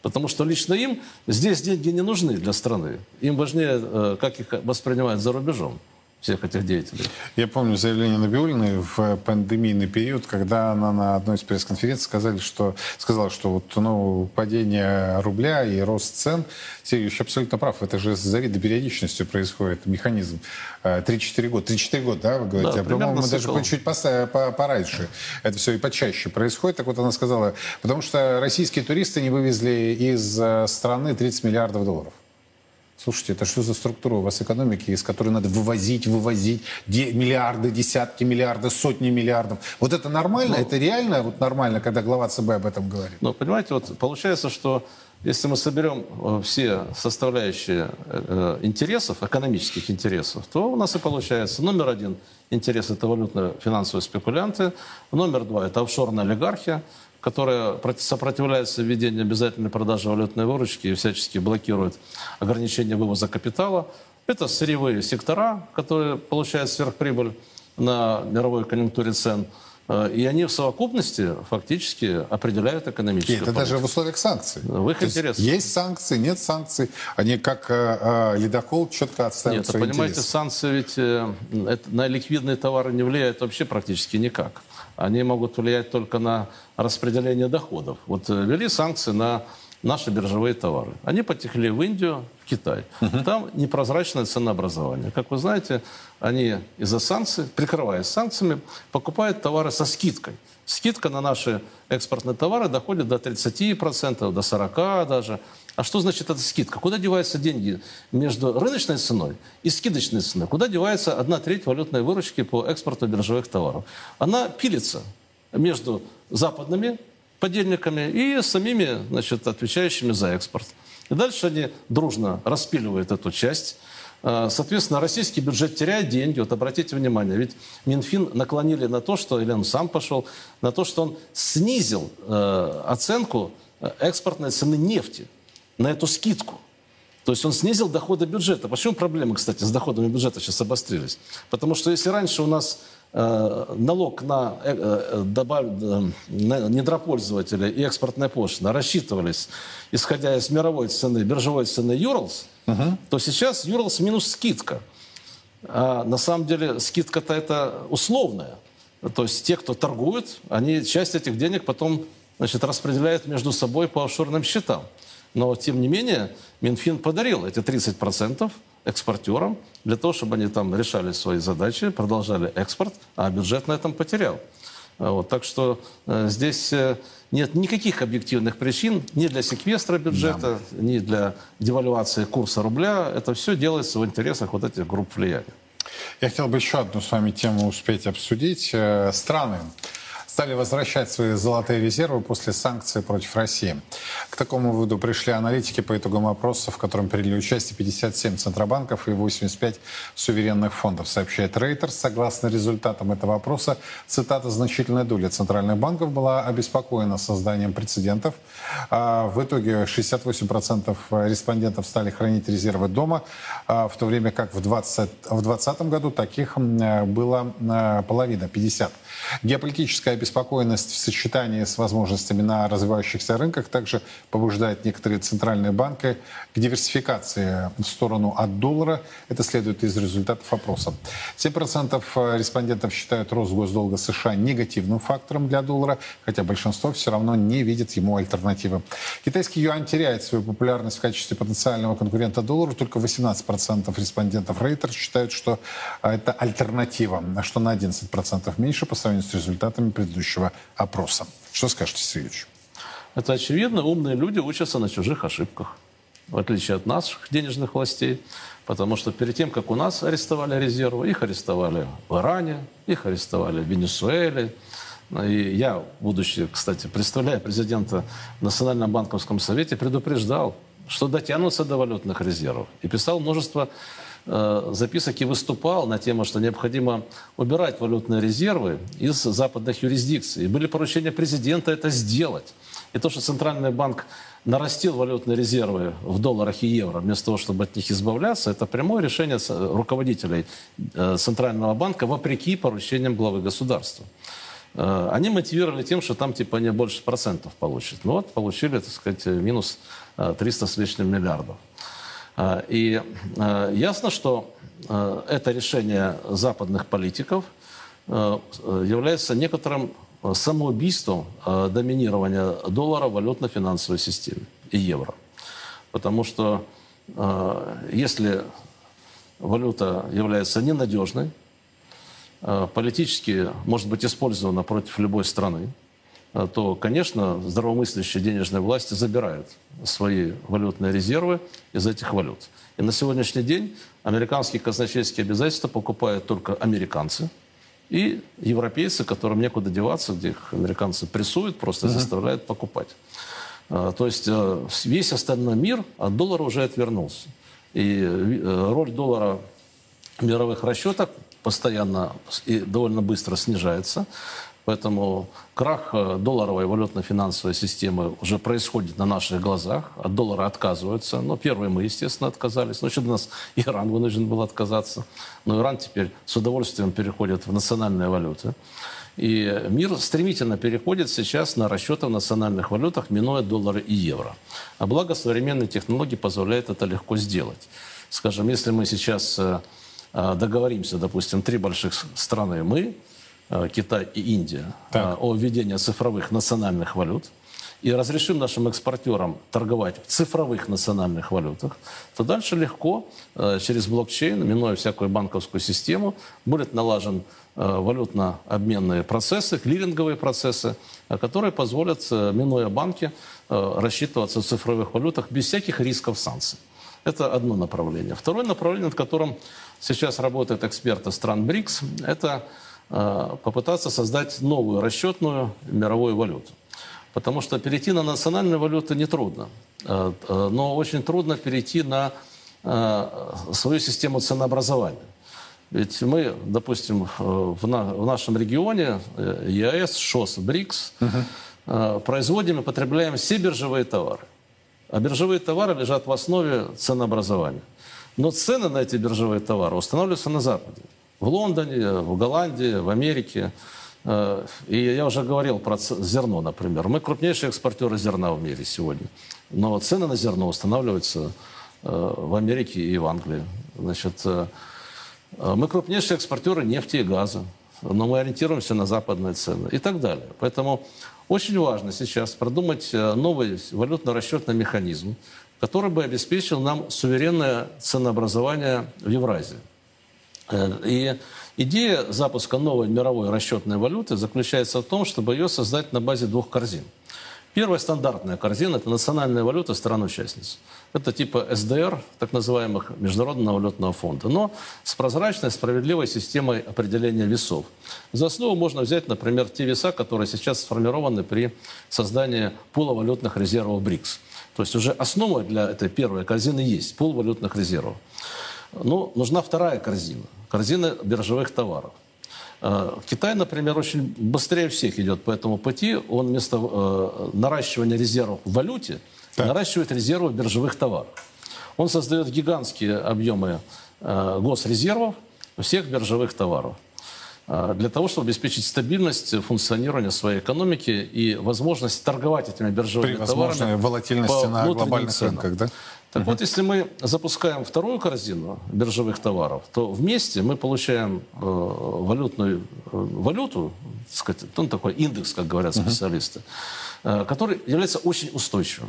Потому что лично им здесь деньги не нужны для страны. Им важнее, э, как их воспринимают за рубежом всех этих деятелей. Я помню заявление Набиулиной в пандемийный период, когда она на одной из пресс-конференций сказали, что, сказала, что вот, ну, падение рубля и рост цен, Сергеевич абсолютно прав, это же с завидной периодичностью происходит механизм. 3-4 э, года. 3-4 года, да, вы говорите? Да, а, по-моему, даже чуть пораньше это все и почаще происходит. Так вот она сказала, потому что российские туристы не вывезли из э, страны 30 миллиардов долларов. Слушайте, это что за структура у вас экономики, из которой надо вывозить, вывозить де, миллиарды, десятки миллиардов, сотни миллиардов? Вот это нормально? Ну, это реально вот нормально, когда глава ЦБ об этом говорит? Ну, понимаете, вот получается, что если мы соберем э, все составляющие э, интересов, экономических интересов, то у нас и получается номер один интерес – это валютно-финансовые спекулянты, номер два – это офшорная олигархия, которая сопротивляется введению обязательной продажи валютной выручки и всячески блокирует ограничение вывоза капитала. Это сырьевые сектора, которые получают сверхприбыль на мировой конъюнктуре цен. Э, и они в совокупности фактически определяют экономическую И это политику. даже в условиях санкций. В их интересах. Есть санкции, нет санкций. Они как э, э, ледокол четко отстаивают Нет, свои понимаете, интересы. санкции ведь э, это, на ликвидные товары не влияют вообще практически никак они могут влиять только на распределение доходов. Вот э, ввели санкции на наши биржевые товары. Они потекли в Индию, в Китай. Угу. Там непрозрачное ценообразование. Как вы знаете, они из-за санкций, прикрываясь санкциями, покупают товары со скидкой. Скидка на наши экспортные товары доходит до 30%, до 40% даже. А что значит эта скидка? Куда деваются деньги между рыночной ценой и скидочной ценой? Куда девается одна треть валютной выручки по экспорту биржевых товаров? Она пилится между западными подельниками и самими значит, отвечающими за экспорт. И дальше они дружно распиливают эту часть. А, соответственно, российский бюджет теряет деньги. Вот обратите внимание, ведь Минфин наклонили на то, что, или он сам пошел, на то, что он снизил э, оценку э, экспортной цены нефти на эту скидку. То есть он снизил доходы бюджета. Почему проблемы, кстати, с доходами бюджета сейчас обострились? Потому что если раньше у нас э, налог на, э, э добав... э, на недропользователя и экспортная пошлина рассчитывались, исходя из мировой цены, биржевой цены Юрлс, угу. то сейчас Юрлс минус скидка. А на самом деле скидка-то это условная. То есть те, кто торгуют, они часть этих денег потом значит, распределяют между собой по офшорным счетам. Но, тем не менее, Минфин подарил эти 30% экспортерам для того, чтобы они там решали свои задачи, продолжали экспорт, а бюджет на этом потерял. Вот, так что э, здесь э, нет никаких объективных причин ни для секвестра бюджета, да. ни для девальвации курса рубля. Это все делается в интересах вот этих групп влияния. Я хотел бы еще одну с вами тему успеть обсудить. Э, страны стали возвращать свои золотые резервы после санкций против России. К такому выводу пришли аналитики по итогам опроса, в котором приняли участие 57 центробанков и 85 суверенных фондов, сообщает Reuters. Согласно результатам этого опроса, цитата, значительная доля центральных банков была обеспокоена созданием прецедентов. А в итоге 68% респондентов стали хранить резервы дома, а в то время как в 2020 году таких было а, половина, 50. Геополитическая обеспокоенность в сочетании с возможностями на развивающихся рынках также побуждает некоторые центральные банки к диверсификации в сторону от доллара. Это следует из результатов опроса. 7% респондентов считают рост госдолга США негативным фактором для доллара, хотя большинство все равно не видит ему альтернативы. Китайский юань теряет свою популярность в качестве потенциального конкурента доллару. Только 18% респондентов Рейтер считают, что это альтернатива, что на 11% меньше по сравнению с результатами предыдущего опроса. Что скажете, Сергеевич? Это очевидно. Умные люди учатся на чужих ошибках, в отличие от наших денежных властей. Потому что перед тем, как у нас арестовали резервы, их арестовали в Иране, их арестовали в Венесуэле. И я, будучи, кстати, представляя президента в Национальном банковском совете, предупреждал что дотянутся до валютных резервов. И писал множество записок и выступал на тему, что необходимо убирать валютные резервы из западных юрисдикций. И были поручения президента это сделать. И то, что Центральный банк нарастил валютные резервы в долларах и евро, вместо того, чтобы от них избавляться, это прямое решение руководителей э, Центрального банка вопреки поручениям главы государства. Э, они мотивировали тем, что там типа они больше процентов получат. Ну вот, получили, так сказать, минус 300 э, с лишним миллиардов. И ясно, что это решение западных политиков является некоторым самоубийством доминирования доллара в валютно-финансовой системе и евро. Потому что если валюта является ненадежной, политически может быть использована против любой страны, то, конечно, здравомыслящие денежные власти забирают свои валютные резервы из этих валют. И на сегодняшний день американские казначейские обязательства покупают только американцы – и европейцы, которым некуда деваться, где их американцы прессуют, просто uh-huh. заставляют покупать. А, то есть э, весь остальной мир от доллара уже отвернулся. И э, роль доллара в мировых расчетах постоянно и довольно быстро снижается. Поэтому крах э, долларовой валютно-финансовой системы уже происходит на наших глазах. От доллара отказываются. Но первые мы, естественно, отказались. Еще до нас Иран вынужден был отказаться. Но Иран теперь с удовольствием переходит в национальные валюты. И мир стремительно переходит сейчас на расчеты в национальных валютах, минуя доллары и евро. А благо современные технологии позволяют это легко сделать. Скажем, если мы сейчас э, э, договоримся, допустим, три больших страны, мы, Китай и Индия так. Э, о введении цифровых национальных валют и разрешим нашим экспортерам торговать в цифровых национальных валютах, то дальше легко э, через блокчейн, минуя всякую банковскую систему, будет налажен валютно-обменные процессы, клиринговые процессы, которые позволят, минуя банки, рассчитываться в цифровых валютах без всяких рисков санкций. Это одно направление. Второе направление, над которым сейчас работают эксперты стран БРИКС, это Э, попытаться создать новую расчетную мировую валюту. Потому что перейти на национальные валюты нетрудно. Э, э, но очень трудно перейти на свою систему ценообразования. Ведь мы, допустим, в, на, в нашем регионе ЕАЭС, ШОС, БРИКС, угу. производим и потребляем все биржевые товары. А биржевые товары лежат в основе ценообразования. Но цены на эти биржевые товары устанавливаются на Западе в Лондоне, в Голландии, в Америке. Э, и я уже говорил про зерно, например. Мы крупнейшие экспортеры зерна в мире сегодня. Но цены на зерно устанавливаются э, в Америке и в Англии. Значит, э, мы крупнейшие экспортеры нефти и газа. Но мы ориентируемся на западные цены и так далее. Поэтому очень важно сейчас продумать новый валютно-расчетный механизм, который бы обеспечил нам суверенное ценообразование в Евразии. Э, и идея запуска новой мировой расчетной валюты заключается в том, чтобы ее создать на базе двух корзин. Первая стандартная корзина – это национальная валюта стран-участниц. Это типа СДР, так называемых Международного валютного фонда, но с прозрачной, справедливой системой определения весов. За основу можно взять, например, те веса, которые сейчас сформированы при создании пула валютных резервов БРИКС. То есть уже основа для этой первой корзины есть – пул валютных резервов. Но нужна вторая корзина корзины биржевых товаров. Э, Китай, например, очень быстрее всех идет по этому пути. Он вместо э, наращивания резервов в валюте так. наращивает резервы биржевых товаров. Он создает гигантские объемы э, госрезервов всех биржевых товаров для того, чтобы обеспечить стабильность функционирования своей экономики и возможность торговать этими биржевыми При товарами. волатильности на глобальных ценам. рынках, да? Так вот, если мы запускаем вторую корзину биржевых товаров, то вместе мы получаем э, валютную э, валюту, так сказать, ну, такой индекс, как говорят специалисты, э, который является очень устойчивым.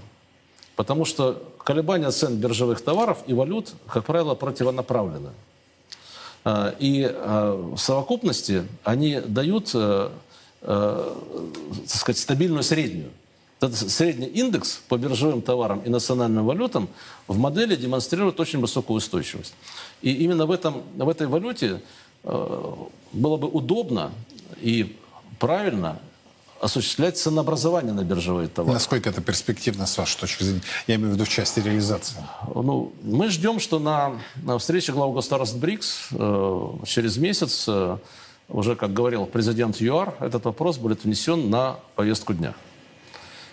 Потому что колебания цен биржевых товаров и валют, как правило, противонаправлены. Э, и э, в совокупности они дают, э, э, так сказать, стабильную среднюю. Этот средний индекс по биржевым товарам и национальным валютам в модели демонстрирует очень высокую устойчивость. И именно в, этом, в этой валюте э, было бы удобно и правильно осуществлять ценообразование на биржевые товары. Насколько это перспективно, с вашей точки зрения? Я имею в виду в части реализации. Ну, мы ждем, что на, на встрече глав государств БРИКС э, через месяц, э, уже, как говорил президент ЮАР, этот вопрос будет внесен на повестку дня.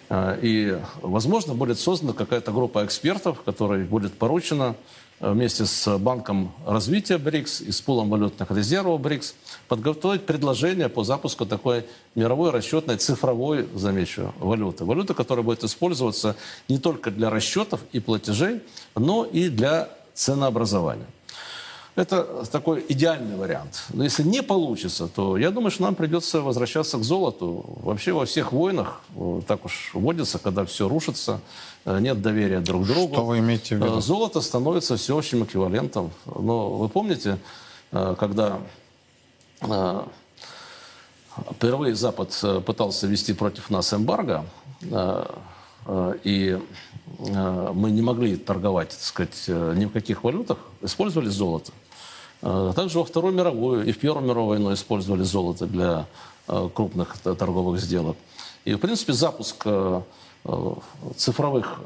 Э, и, возможно, будет создана какая-то группа экспертов, которой будет поручено Э, вместе с Банком развития БРИКС и с пулом валютных резервов БРИКС подготовить предложение по запуску такой мировой расчетной цифровой, замечу, валюты. Валюты, которая будет использоваться не только для расчетов и платежей, но и для ценообразования. Это такой идеальный вариант. Но если не получится, то я думаю, что нам придется возвращаться к золоту. Вообще во всех войнах э, так уж водится, когда все рушится, э, нет доверия друг к другу. Что вы имеете в виду? Э, золото становится всеобщим эквивалентом. Но вы помните, когда впервые Запад пытался ввести против нас эмбарго, и мы не могли торговать, так сказать, ни в каких валютах, использовали золото. А также во Вторую мировую и в Первую мировую войну использовали золото для а, крупных торговых сделок. И, в принципе, запуск а, цифровых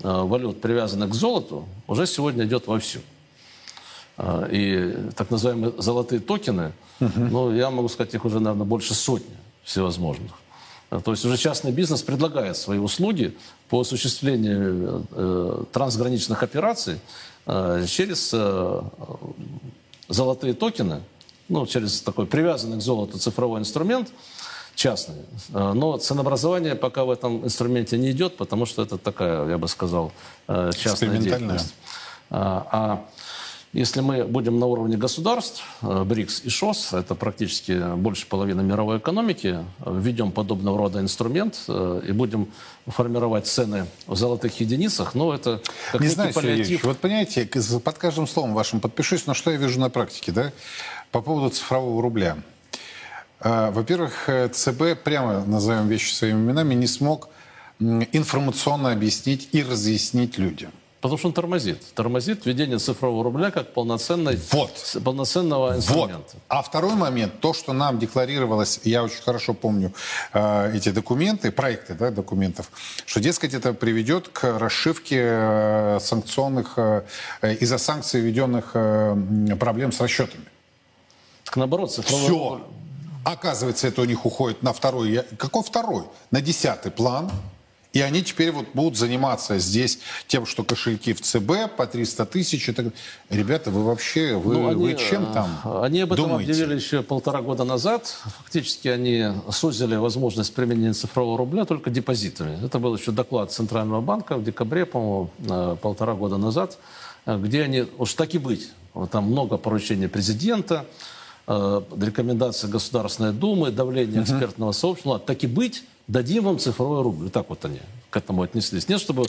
валют, привязанных к золоту, уже сегодня идет вовсю. И так называемые золотые токены, угу. ну, я могу сказать, их уже, наверное, больше сотни всевозможных. То есть уже частный бизнес предлагает свои услуги по осуществлению э, трансграничных операций Э, через э, золотые токены, ну, через такой привязанный к золоту цифровой инструмент, частный. Э, но ценообразование пока в этом инструменте не идет, потому что это такая, я бы сказал, частная деятельность. А если мы будем на уровне государств, э, БРИКС и ШОС, это практически больше половины мировой экономики, введем подобного рода инструмент э, и будем формировать цены в золотых единицах, но это как Не знаю, паллиатив. вот понимаете, под каждым словом вашим подпишусь, но что я вижу на практике, да? По поводу цифрового рубля. Э, во-первых, ЦБ, прямо назовем вещи своими именами, не смог информационно объяснить и разъяснить людям. Потому что он тормозит. Тормозит введение цифрового рубля как полноценной, вот. полноценного инструмента. Вот. А второй момент, то, что нам декларировалось, я очень хорошо помню э, эти документы, проекты да, документов, что, дескать, это приведет к расшивке э, санкционных, э, из-за санкций введенных э, проблем с расчетами. Так наоборот, цифровой Все. Рубль... Оказывается, это у них уходит на второй, какой второй? На десятый план. И они теперь вот будут заниматься здесь тем, что кошельки в ЦБ по 300 тысяч. Это... Ребята, вы вообще, вы, ну, они, вы чем там Они об этом думаете? объявили еще полтора года назад. Фактически они сузили возможность применения цифрового рубля только депозитами. Это был еще доклад Центрального банка в декабре, по-моему, э, полтора года назад, э, где они, уж так и быть, там много поручений президента, э, рекомендации Государственной Думы, давление экспертного сообщества. Так и быть, дадим вам цифровой рубль. Так вот они к этому отнеслись. Нет, чтобы,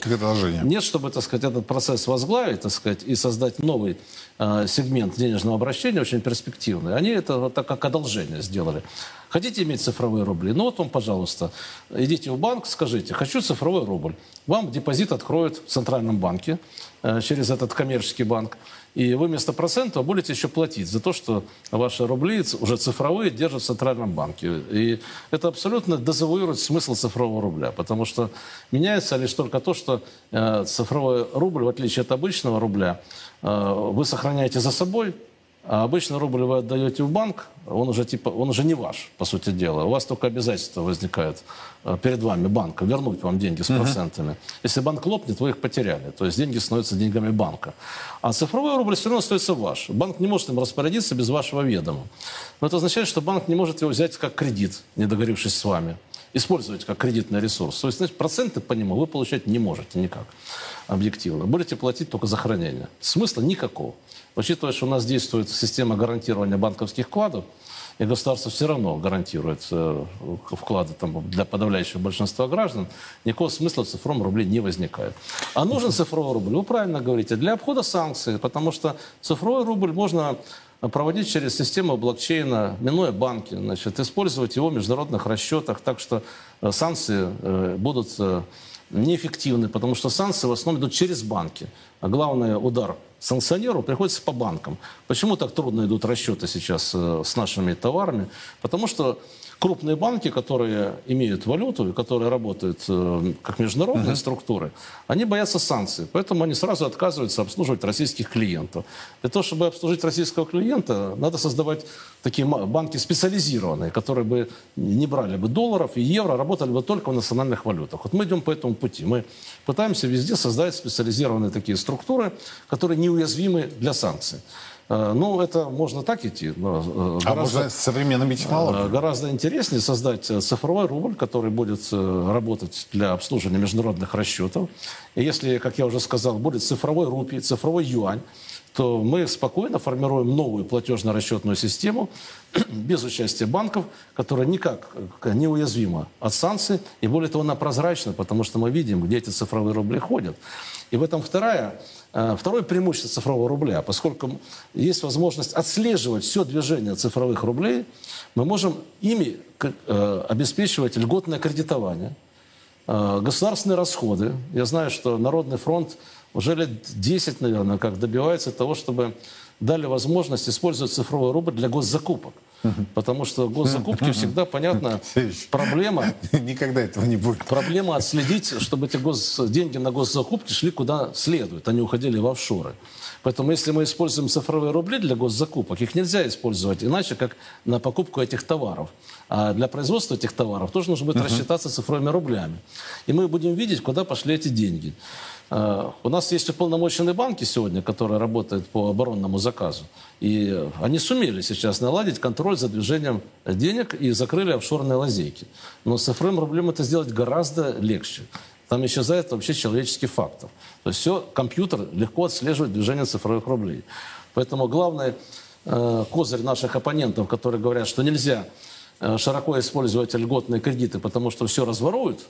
нет, чтобы так сказать, этот процесс возглавить так сказать, и создать новый э, сегмент денежного обращения, очень перспективный. Они это вот так как одолжение сделали. Хотите иметь цифровые рубли? Ну вот вам, пожалуйста, идите в банк, скажите, хочу цифровой рубль. Вам депозит откроют в Центральном банке э, через этот коммерческий банк. И вы вместо процента будете еще платить за то, что ваши рубли уже цифровые держат в Центральном банке. И это абсолютно дезавуирует смысл цифрового рубля, потому что меняется лишь только то, что э, цифровой рубль, в отличие от обычного рубля, э, вы сохраняете за собой, а обычно рубль вы отдаете в банк, он уже, типа, он уже не ваш, по сути дела. У вас только обязательства возникают э, перед вами банка вернуть вам деньги с процентами. Uh-huh. Если банк лопнет, вы их потеряли. То есть деньги становятся деньгами банка. А цифровой рубль все равно остается ваш. Банк не может им распорядиться без вашего ведома. Но это означает, что банк не может его взять как кредит, не договорившись с вами. Использовать как кредитный ресурс. То есть, значит, проценты по нему вы получать не можете никак объективно. Будете платить только за хранение. Смысла никакого. Учитывая, что у нас действует система гарантирования банковских вкладов, и государство все равно гарантирует э, вклады там, для подавляющего большинства граждан, никакого смысла в цифровом рубле не возникает. А нужен цифровой рубль, вы правильно говорите, для обхода санкций, потому что цифровой рубль можно проводить через систему блокчейна, минуя банки, значит, использовать его в международных расчетах, так что э, санкции э, будут неэффективны, потому что санкции в основном идут через банки. главный удар санкционеру приходится по банкам. Почему так трудно идут расчеты сейчас э, с нашими товарами? Потому что крупные банки, которые имеют валюту и которые работают э, как международные uh-huh. структуры, они боятся санкций. Поэтому они сразу отказываются обслуживать российских клиентов. Для того, чтобы обслужить российского клиента, надо создавать такие банки специализированные, которые бы не брали бы долларов и евро, работали бы только в национальных валютах. Вот мы идем по этому пути. Мы пытаемся везде создать специализированные такие структуры, которые неуязвимы для санкций. Э, ну, это можно так идти. Но э, а можно с современными технологиями? Э, гораздо интереснее создать цифровой рубль, который будет работать для обслуживания международных расчетов. И если, как я уже сказал, будет цифровой рупий, цифровой юань, то мы спокойно формируем новую платежно-расчетную систему без участия банков, которая никак не уязвима от санкций, и более того, она прозрачна, потому что мы видим, где эти цифровые рубли ходят. И в этом вторая второе преимущество цифрового рубля, поскольку есть возможность отслеживать все движение цифровых рублей, мы можем ими э, обеспечивать льготное кредитование, э, государственные расходы. Я знаю, что Народный фронт уже лет 10, наверное, как добивается того, чтобы дали возможность использовать цифровой рубль для госзакупок. Потому что госзакупки всегда, понятно, проблема... Никогда этого не будет. Проблема отследить, чтобы эти гос... деньги на госзакупки шли куда следует, они уходили в офшоры. Поэтому если мы используем цифровые рубли для госзакупок, их нельзя использовать иначе, как на покупку этих товаров. А для производства этих товаров тоже нужно будет uh-huh. рассчитаться цифровыми рублями. И мы будем видеть, куда пошли эти деньги. Э, у нас есть уполномоченные банки сегодня, которые работают по оборонному заказу. И они сумели сейчас наладить контроль за движением денег и закрыли офшорные лазейки. Но с цифровым рублем это сделать гораздо легче. Там исчезает вообще человеческий фактор. То есть все, компьютер легко отслеживает движение цифровых рублей. Поэтому главный э, козырь наших оппонентов, которые говорят, что нельзя э, широко использовать льготные кредиты, потому что все разворуют,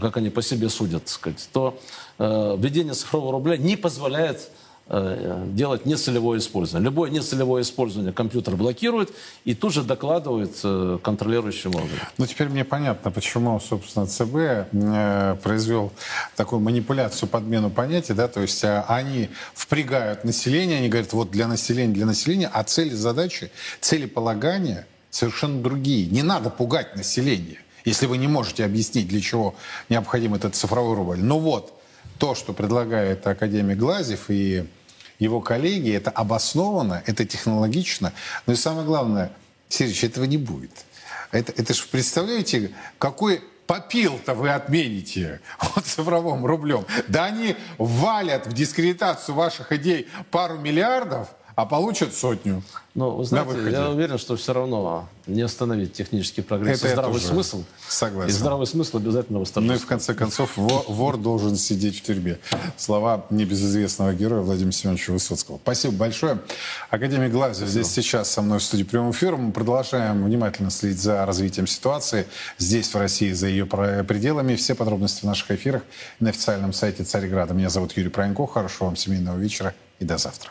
как они по себе судят, сказать, то э, введение цифрового рубля не позволяет э, делать нецелевое использование. Любое нецелевое использование компьютер блокирует и тут же докладывает э, контролирующим органам. Ну, теперь мне понятно, почему, собственно, ЦБ э, произвел такую манипуляцию, подмену понятий, да, то есть э, они впрягают население, они говорят, вот для населения, для населения, а цели, задачи, цели полагания совершенно другие. Не надо пугать население если вы не можете объяснить, для чего необходим этот цифровой рубль. Но вот то, что предлагает академик Глазев и его коллеги, это обоснованно, это технологично. Но и самое главное, Сергеевич, этого не будет. Это, это же представляете, какой попил-то вы отмените вот цифровым рублем. Да они валят в дискредитацию ваших идей пару миллиардов, а получат сотню. Ну, вы знаете, я уверен, что все равно не остановить технический прогресс. Это здравый смысл. Согласен. И здравый смысл обязательно восстановить. Ну и в конце концов, вор, вор должен сидеть в тюрьме. Слова небезызвестного героя Владимира Семеновича Высоцкого. Спасибо большое. Академик Глазев здесь сейчас со мной в студии прямого эфира. Мы продолжаем внимательно следить за развитием ситуации здесь, в России, за ее пределами. Все подробности в наших эфирах на официальном сайте Царьграда. Меня зовут Юрий Пронько. Хорошего вам семейного вечера и до завтра.